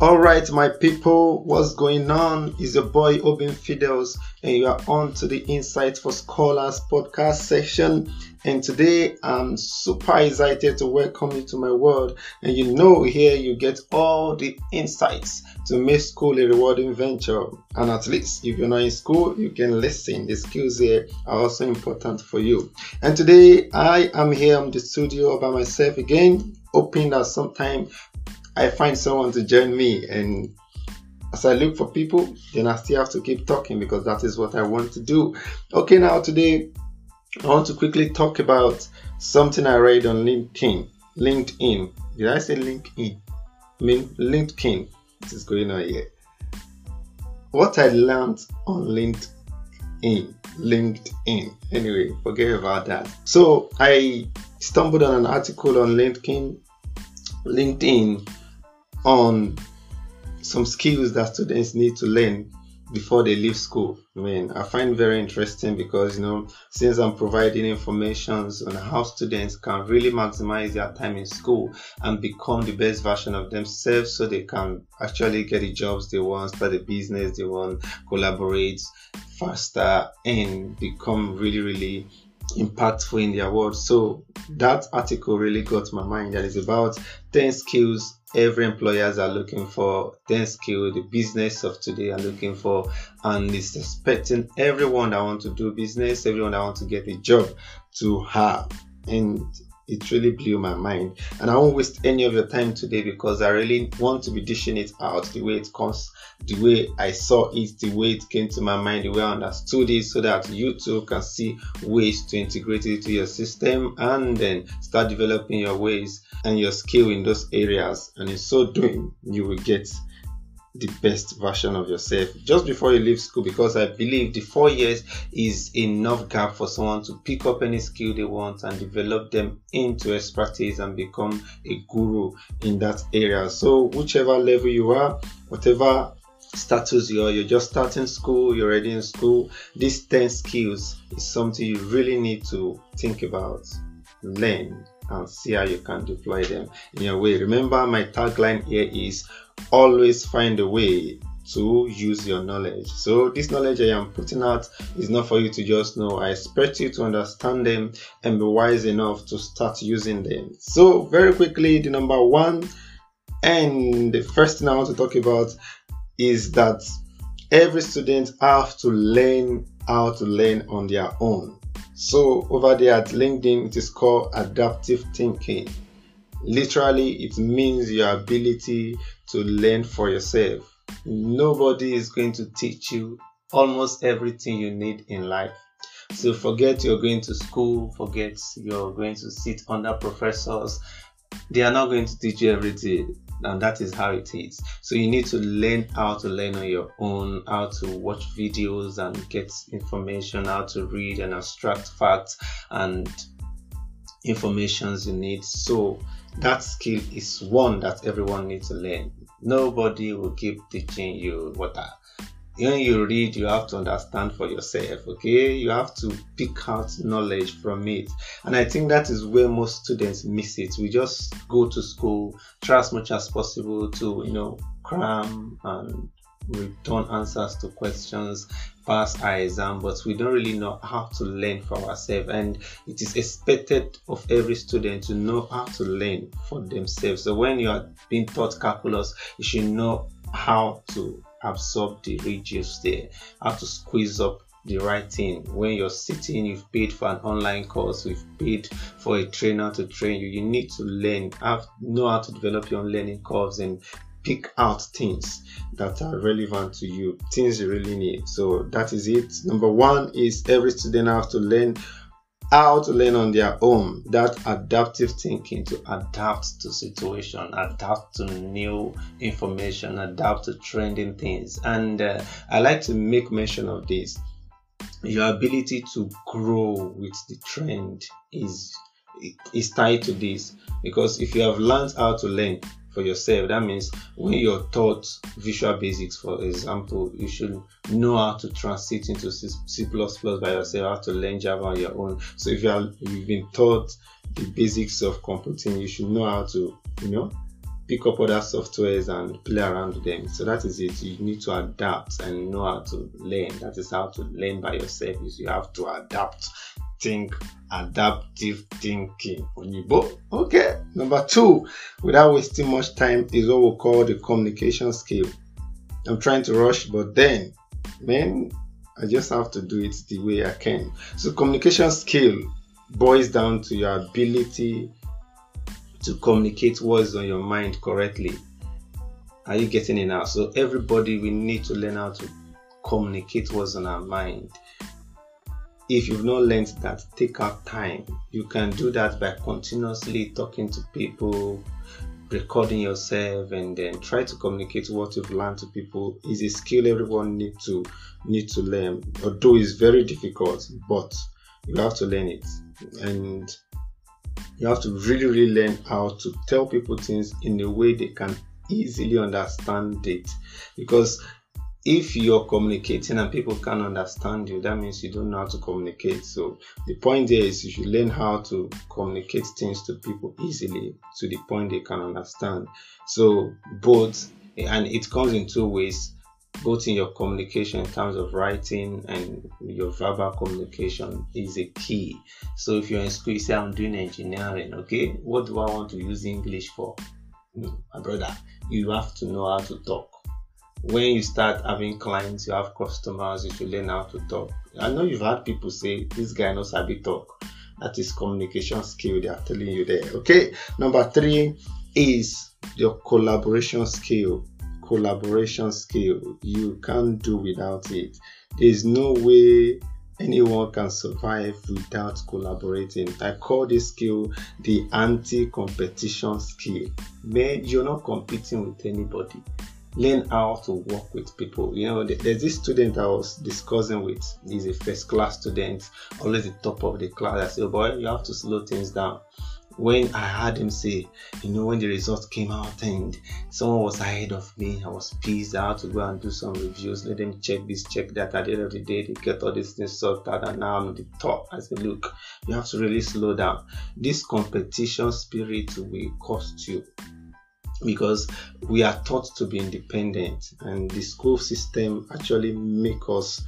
All right, my people, what's going on? Is your boy Obin Fidels, and you are on to the Insight for Scholars podcast section. And today I'm super excited to welcome you to my world. And you know, here you get all the insights to make school a rewarding venture. And at least if you're not in school, you can listen. The skills here are also important for you. And today I am here in the studio by myself again, hoping that sometime I find someone to join me. And as I look for people, then I still have to keep talking because that is what I want to do. Okay, now today I want to quickly talk about something I read on LinkedIn. LinkedIn. Did I say LinkedIn? I mean LinkedIn. What is going on here? What I learned on LinkedIn. LinkedIn. Anyway, forget about that. So I stumbled on an article on LinkedIn. LinkedIn on some skills that students need to learn before they leave school. I mean, I find very interesting because you know, since I'm providing information on how students can really maximize their time in school and become the best version of themselves, so they can actually get the jobs they want, start the business they want, collaborate faster, and become really, really impactful in their world. So that article really got my mind. That is about 10 skills every employers are looking for 10 skills the business of today are looking for and it's expecting everyone that want to do business, everyone that want to get a job to have. And it really blew my mind. And I won't waste any of your time today because I really want to be dishing it out the way it comes, the way I saw it, the way it came to my mind, the way I understood it, so that you too can see ways to integrate it to your system and then start developing your ways and your skill in those areas. And in so doing, you will get the best version of yourself just before you leave school because I believe the four years is enough gap for someone to pick up any skill they want and develop them into expertise and become a guru in that area. So, whichever level you are, whatever status you are, you're just starting school, you're already in school, these 10 skills is something you really need to think about, learn, and see how you can deploy them in your way. Remember, my tagline here is always find a way to use your knowledge. So, this knowledge I am putting out is not for you to just know. I expect you to understand them and be wise enough to start using them. So, very quickly, the number one and the first thing I want to talk about is that every student have to learn how to learn on their own. So over there at LinkedIn, it is called adaptive thinking. Literally, it means your ability to learn for yourself. Nobody is going to teach you almost everything you need in life. So forget you're going to school, forget you're going to sit under professors. They are not going to teach you everything and that is how it is. So you need to learn how to learn on your own, how to watch videos and get information, how to read and abstract facts and informations you need. So that skill is one that everyone needs to learn. Nobody will keep teaching you what are when you read, you have to understand for yourself, okay? You have to pick out knowledge from it. And I think that is where most students miss it. We just go to school, try as much as possible to, you know, cram and return answers to questions, pass our exam, but we don't really know how to learn for ourselves. And it is expected of every student to know how to learn for themselves. So when you are being taught calculus, you should know how to absorb the radius there, how to squeeze up the right thing. When you're sitting, you've paid for an online course, you've paid for a trainer to train you. You need to learn, have know how to develop your own learning curves and pick out things that are relevant to you, things you really need. So that is it. Number one is every student have to learn how to learn on their own that adaptive thinking to adapt to situation adapt to new information adapt to trending things and uh, i like to make mention of this your ability to grow with the trend is is tied to this because if you have learned how to learn for yourself. That means when you're taught Visual Basics, for example, you should know how to transit into C++ by yourself, how to learn Java on your own. So if you you've been taught the basics of computing, you should know how to, you know, pick up other softwares and play around with them. So that is it. You need to adapt and know how to learn. That is how to learn by yourself. Is you have to adapt, think, adaptive thinking. Onibo. Okay. Number two, without wasting much time, is what we call the communication skill. I'm trying to rush, but then, man, I just have to do it the way I can. So communication skill boils down to your ability to communicate what's on your mind correctly. Are you getting it now? So everybody we need to learn how to communicate what's on our mind. If you've not learned that, take out time. You can do that by continuously talking to people, recording yourself, and then try to communicate what you've learned to people. Is a skill everyone need to need to learn. Although it's very difficult, but you have to learn it. And you have to really, really learn how to tell people things in a way they can easily understand it. Because if you're communicating and people can't understand you, that means you don't know how to communicate. So the point there is you should learn how to communicate things to people easily to the point they can understand. So both and it comes in two ways both in your communication in terms of writing and your verbal communication is a key. So if you're in school, you say I'm doing engineering, okay, what do I want to use English for? My brother, you have to know how to talk. When you start having clients, you have customers, you should learn how to talk. I know you've had people say this guy knows how to talk. That is communication skill they are telling you there. Okay. Number three is your collaboration skill collaboration skill. You can't do without it. There's no way anyone can survive without collaborating. I call this skill the anti competition skill. Man, you're not competing with anybody. Learn how to work with people. You know, there's this student I was discussing with. He's a first class student, always the top of the class. I said, oh boy, you have to slow things down when I heard him say, you know, when the results came out and someone was ahead of me, I was pissed. I had to go and do some reviews, let them check this, check that. At the end of the day, they get all these things sorted out, and now I'm the top. I said, look, you have to really slow down. This competition spirit will cost you because we are taught to be independent, and the school system actually make us.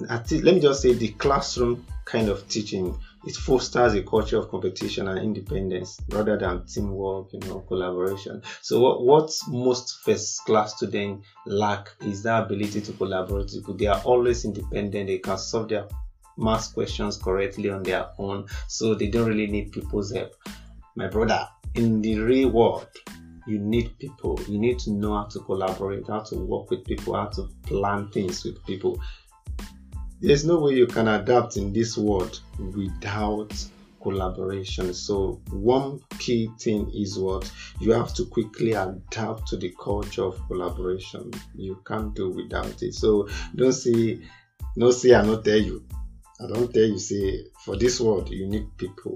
Let me just say the classroom kind of teaching it fosters a culture of competition and independence rather than teamwork, you know, collaboration. So what, what most first class students lack is the ability to collaborate. They are always independent, they can solve their math questions correctly on their own, so they don't really need people's help. My brother, in the real world, you need people. You need to know how to collaborate, how to work with people, how to plan things with people. There's no way you can adapt in this world without collaboration. So, one key thing is what you have to quickly adapt to the culture of collaboration. You can't do without it. So, don't see, no say I not tell you. I don't tell you say for this world you need people.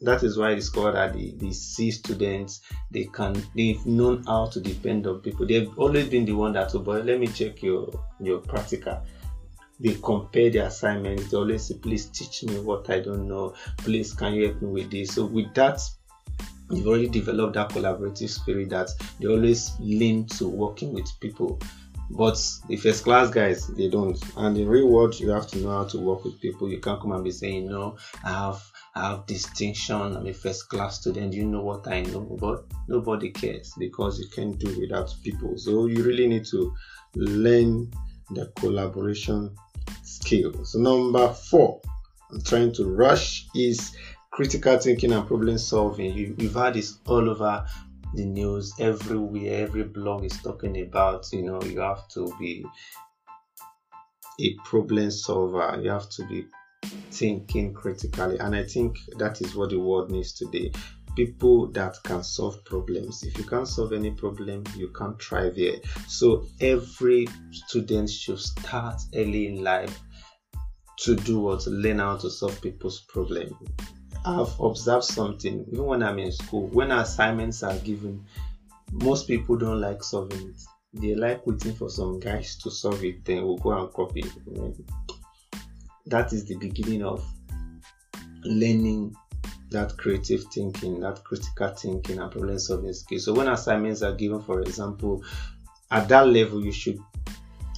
That is why it's called that the, the C students they can they've known how to depend on people. They've always been the one that oh boy, let me check your your practical they compare the assignments. They always say, please teach me what I don't know. Please, can you help me with this? So with that, you've already developed that collaborative spirit that they always lean to working with people. But the first class guys, they don't. And in real world, you have to know how to work with people. You can't come and be saying, no, I have I have distinction. I'm a first class student. You know what I know, but nobody cares because you can't do without people. So you really need to learn the collaboration skills. Number four, I'm trying to rush is critical thinking and problem solving. You, you've had this all over the news everywhere. Every blog is talking about. You know, you have to be a problem solver. You have to be thinking critically, and I think that is what the world needs today. People that can solve problems. If you can't solve any problem, you can't thrive here. So every student should start early in life to do what to learn how to solve people's problem. Ah. I've observed something even when I'm in school, when assignments are given, most people don't like solving it. They like waiting for some guys to solve it, then we'll go and copy it. That is the beginning of learning that creative thinking, that critical thinking, and problem solving skills. So when assignments are given, for example, at that level, you should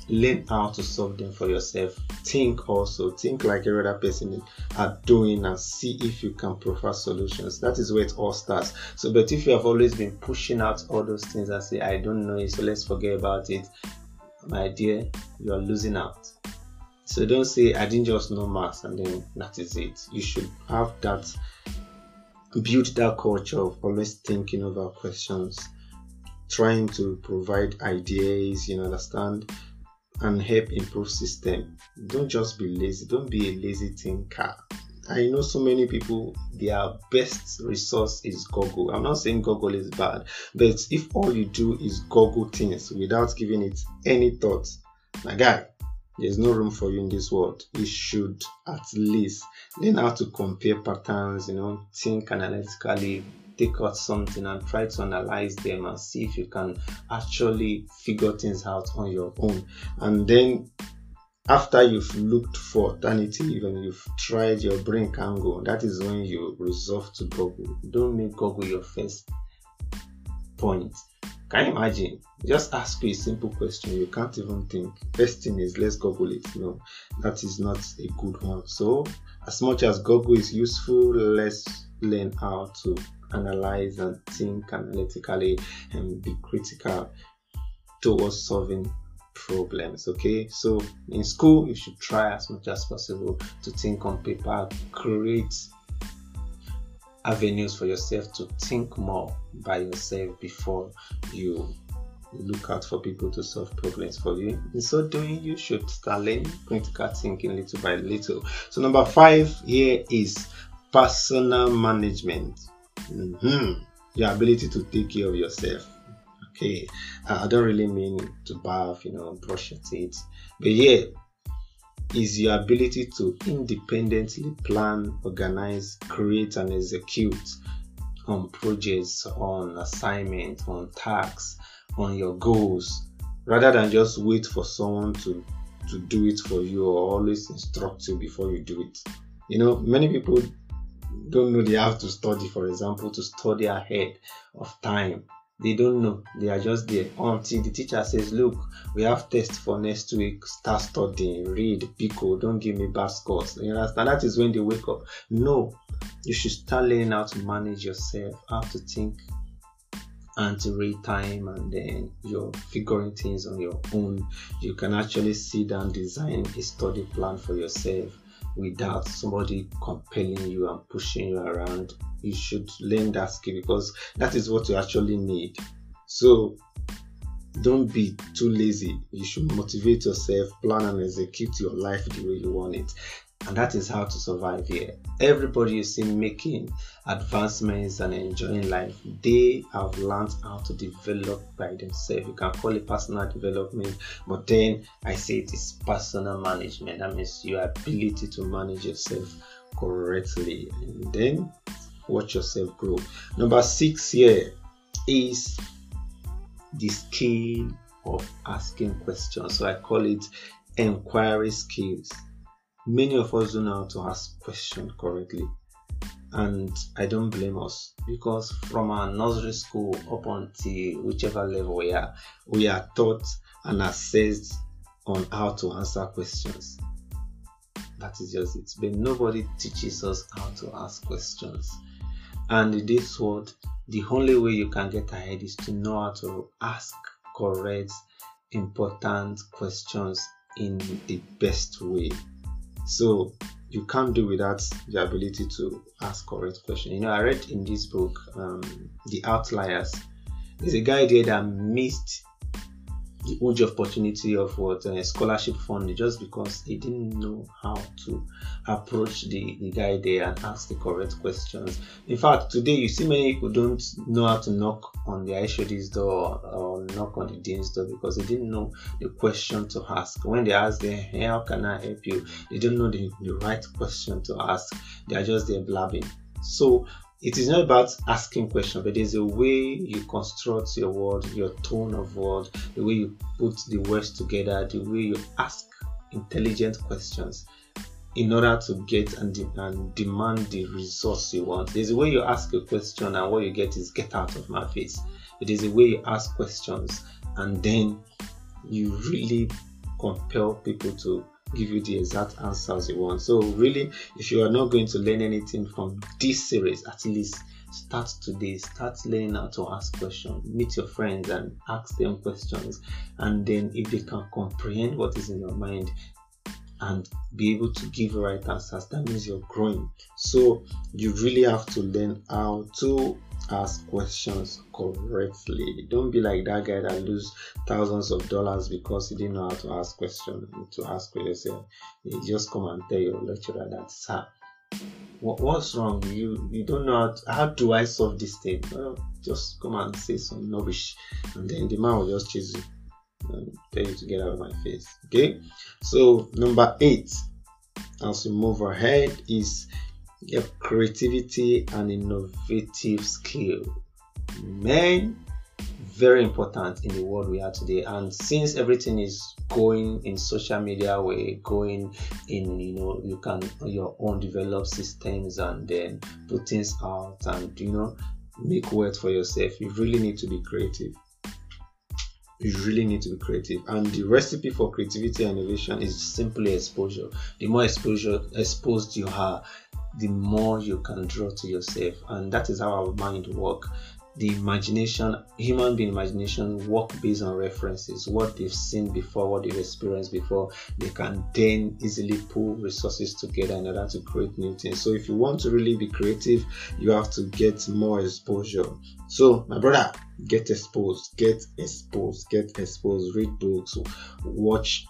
learn how to solve them for yourself. Think also, think like every other person are doing and see if you can provide solutions. That is where it all starts. So, but if you have always been pushing out all those things and say, I don't know it, so let's forget about it, my dear, you are losing out. So don't say I didn't just know maths and then that is it. You should have that build that culture of always thinking over questions, trying to provide ideas, you understand, and help improve system. Don't just be lazy. Don't be a lazy thinker. I know so many people, their best resource is Google. I'm not saying Google is bad, but if all you do is Google things without giving it any thought, my guy, there's no room for you in this world. You should at least learn how to compare patterns, you know, think analytically, take out something and try to analyze them and see if you can actually figure things out on your own. And then after you've looked for alternative and you've tried your brain can go, that is when you resolve to Google. Don't make Google your first point. Can you imagine? Just ask you a simple question. You can't even think. First thing is let's Google it. No, that is not a good one. So as much as Google is useful, let's learn how to analyze and think analytically and be critical towards solving problems okay so in school you should try as much as possible to think on paper create avenues for yourself to think more by yourself before you look out for people to solve problems for you. In so doing, you should start learning critical thinking little by little. So, number five here is personal management. Mm-hmm. Your ability to take care of yourself. Okay, uh, I don't really mean to bath, you know, brush your teeth, but yeah, is your ability to independently plan, organize, create, and execute on projects, on assignments, on tasks, on your goals, rather than just wait for someone to to do it for you or always instruct you before you do it. You know, many people don't know they have to study, for example, to study ahead of time. They don't know. They are just there until the teacher says, Look, we have test for next week. Start studying, read, pico, oh, don't give me bad scores. You understand? That is when they wake up. No, you should start learning how to manage yourself, how to think and to read time and then you're figuring things on your own. You can actually sit down, design a study plan for yourself without somebody compelling you and pushing you around. You should learn that skill because that is what you actually need. So don't be too lazy. You should motivate yourself, plan and execute your life the way you want it and that is how to survive here. Everybody you see making advancements and enjoying life, they have learned how to develop by themselves. You can call it personal development, but then I say it is personal management. That means your ability to manage yourself correctly and then watch yourself grow. Number six here is the skill of asking questions. So I call it inquiry skills many of us don't know how to ask questions correctly and i don't blame us because from our nursery school up until whichever level we are we are taught and assessed on how to answer questions. That is just it. But nobody teaches us how to ask questions. And in this world the only way you can get ahead is to know how to ask correct important questions in the best way so you can't do without the ability to ask correct questions. You know, I read in this book, um, The Outliers. There's a guy there that missed the huge opportunity of what a scholarship fund just because he didn't know how to approach the, the guy there and ask the correct questions. In fact, today you see many people don't know how to knock on the HOD's door or knock on the dean's door because they didn't know the question to ask. When they ask them, hey, how can I help you? They don't know the, the right question to ask. They are just there blabbing. So it is not about asking questions, but there's a way you construct your word, your tone of word, the way you put the words together, the way you ask intelligent questions in order to get and, de- and demand the resource you want. There's a way you ask a question and what you get is get out of my face. It is a way you ask questions and then you really compel people to give you the exact answers you want. So really, if you are not going to learn anything from this series, at least start today. Start learning how to ask questions. Meet your friends and ask them questions. And then if they can comprehend what is in your mind, and be able to give right answers that means you're growing so you really have to learn how to ask questions correctly. Don't be like that guy that lose thousands of dollars because he didn't know how to ask questions to ask yourself. Just come and tell your lecturer that sir what, what's wrong? You you don't know how, to, how do i solve this thing? Well, just come and say some rubbish and then the man will just chase you and tell you to get out of my face. Okay, so number eight, as we move ahead, is your creativity and innovative skill. Man, very important in the world we are today. And since everything is going in social media way, going in you know you can your own develop systems and then put things out and you know make work for yourself. You really need to be creative you really need to be creative and the recipe for creativity and innovation is simply exposure the more exposure exposed you are the more you can draw to yourself and that is how our mind work. The imagination human being imagination work based on references what they've seen before what they've experienced before. They can then easily pull resources together in order to create new things. So if you want to really be creative you have to get more exposure. So my brother get exposed get exposed get exposed. Read books watch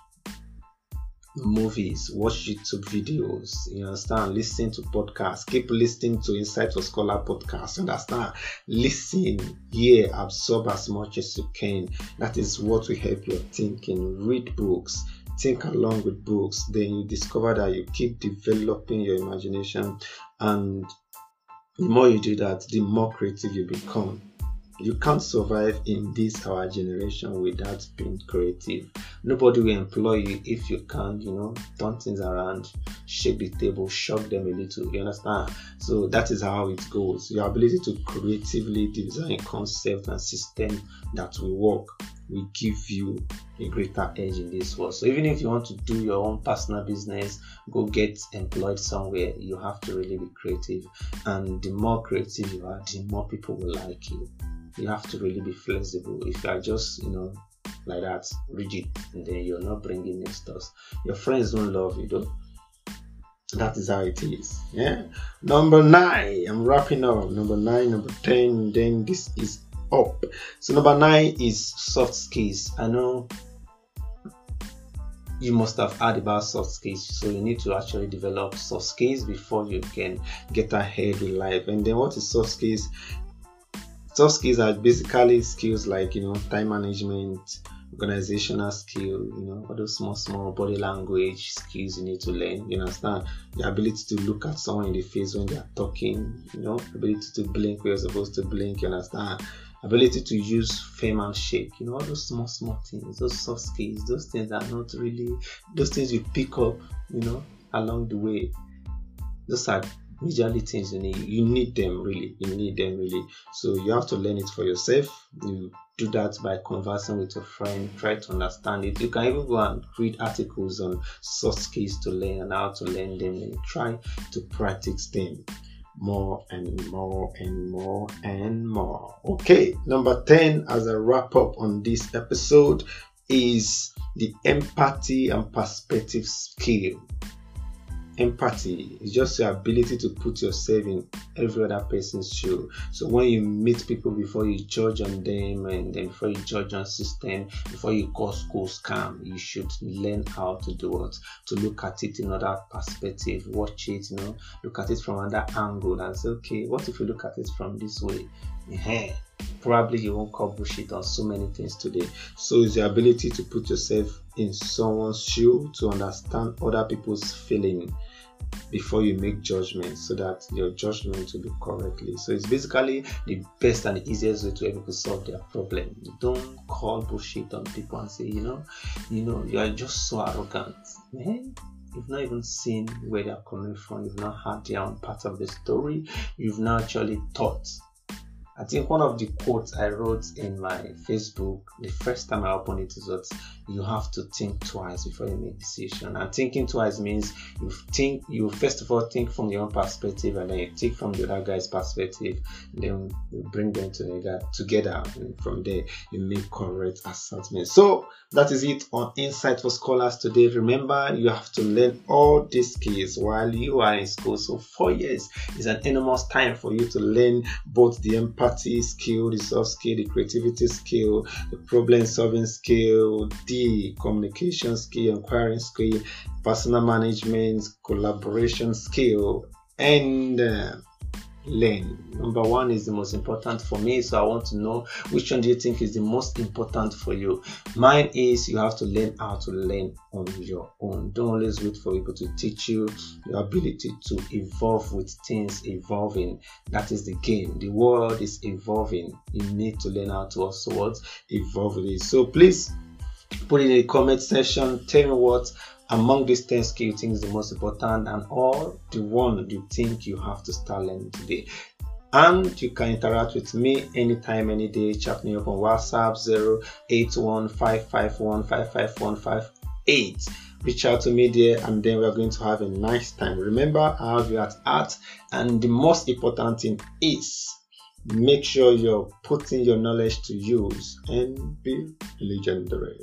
movies, watch YouTube videos, you understand, listen to podcasts, keep listening to Insight for Scholar podcasts, understand, listen, hear, absorb as much as you can. That is what will help your thinking. Read books, think along with books, then you discover that you keep developing your imagination, and the more you do that, the more creative you become you can't survive in this our generation without being creative. Nobody will employ you if you can't, you know, turn things around, shake the table, shock them a little. You understand? So that is how it goes. Your ability to creatively design concept and system that will work will give you a greater edge in this world. So even if you want to do your own personal business, go get employed somewhere, you have to really be creative. And the more creative you are, the more people will like you you have to really be flexible. If you are just, you know, like that, rigid, and then you're not bringing new stuff, your friends don't love you, though. That is how it is. Yeah. Number nine, I'm wrapping up. Number nine, number ten, then this is up. So number nine is soft skills. I know you must have heard about soft skills so you need to actually develop soft skills before you can get ahead in life and then what is soft skills soft skills are basically skills like you know time management organizational skill you know all those small small body language skills you need to learn you understand? The ability to look at someone in the face when they are talking you know ability to blink where you're supposed to blink you understand? Ability to use firm and shake you know all those small small things those soft skills those things are not really those things you pick up you know along the way. Those are majorly things you need you need them really you need them really. So you have to learn it for yourself. You do that by conversing with your friend try to understand it. You can even go and read articles on soft skills to learn and how to learn them and try to practice them more and more and more and more. Okay number 10 as a wrap up on this episode is the empathy and perspective skill empathy is just your ability to put yourself in every other person's shoe. So when you meet people before you judge on them and then before you judge on system, before you cause school scam, you should learn how to do it, to look at it in another perspective, watch it, you know, look at it from another angle and say, okay, what if you look at it from this way? Probably you won't call bullshit on so many things today. So it's the ability to put yourself in someone's shoe to understand other people's feeling before you make judgments so that your judgment will be correctly. So it's basically the best and the easiest way to help people solve their problem. don't call bullshit on people and say, you know, you know, you are just so arrogant. Man, you've not even seen where they're coming from, you've not heard their own part of the story, you've not actually thought I think one of the quotes I wrote in my Facebook the first time I opened it is that you have to think twice before you make decision. And thinking twice means you think you first of all think from your own perspective and then you think from the other guy's perspective. And then you bring them together together and from there you make correct assessment. So that is it on Insight for Scholars today. Remember you have to learn all these skills while you are in school. So four years is an enormous time for you to learn both the empathy skill, the soft skill, the creativity skill, the problem solving skill, the communication skill, inquiring skill, personal management, collaboration skill, and uh, learn. Number one is the most important for me, so I want to know which one do you think is the most important for you. Mine is you have to learn how to learn on your own. Don't always wait for people to teach you. Your ability to evolve with things evolving. That is the game. The world is evolving. You need to learn how to also evolve with it. So please put in the comment section. Tell me what among these 10 skills you think is the most important and all the one you think you have to start learning today. And you can interact with me anytime any day. Chat me up on whatsapp 081551551558 reach out to me there and then we're going to have a nice time. Remember i have you at art and the most important thing is make sure you're putting your knowledge to use and be legendary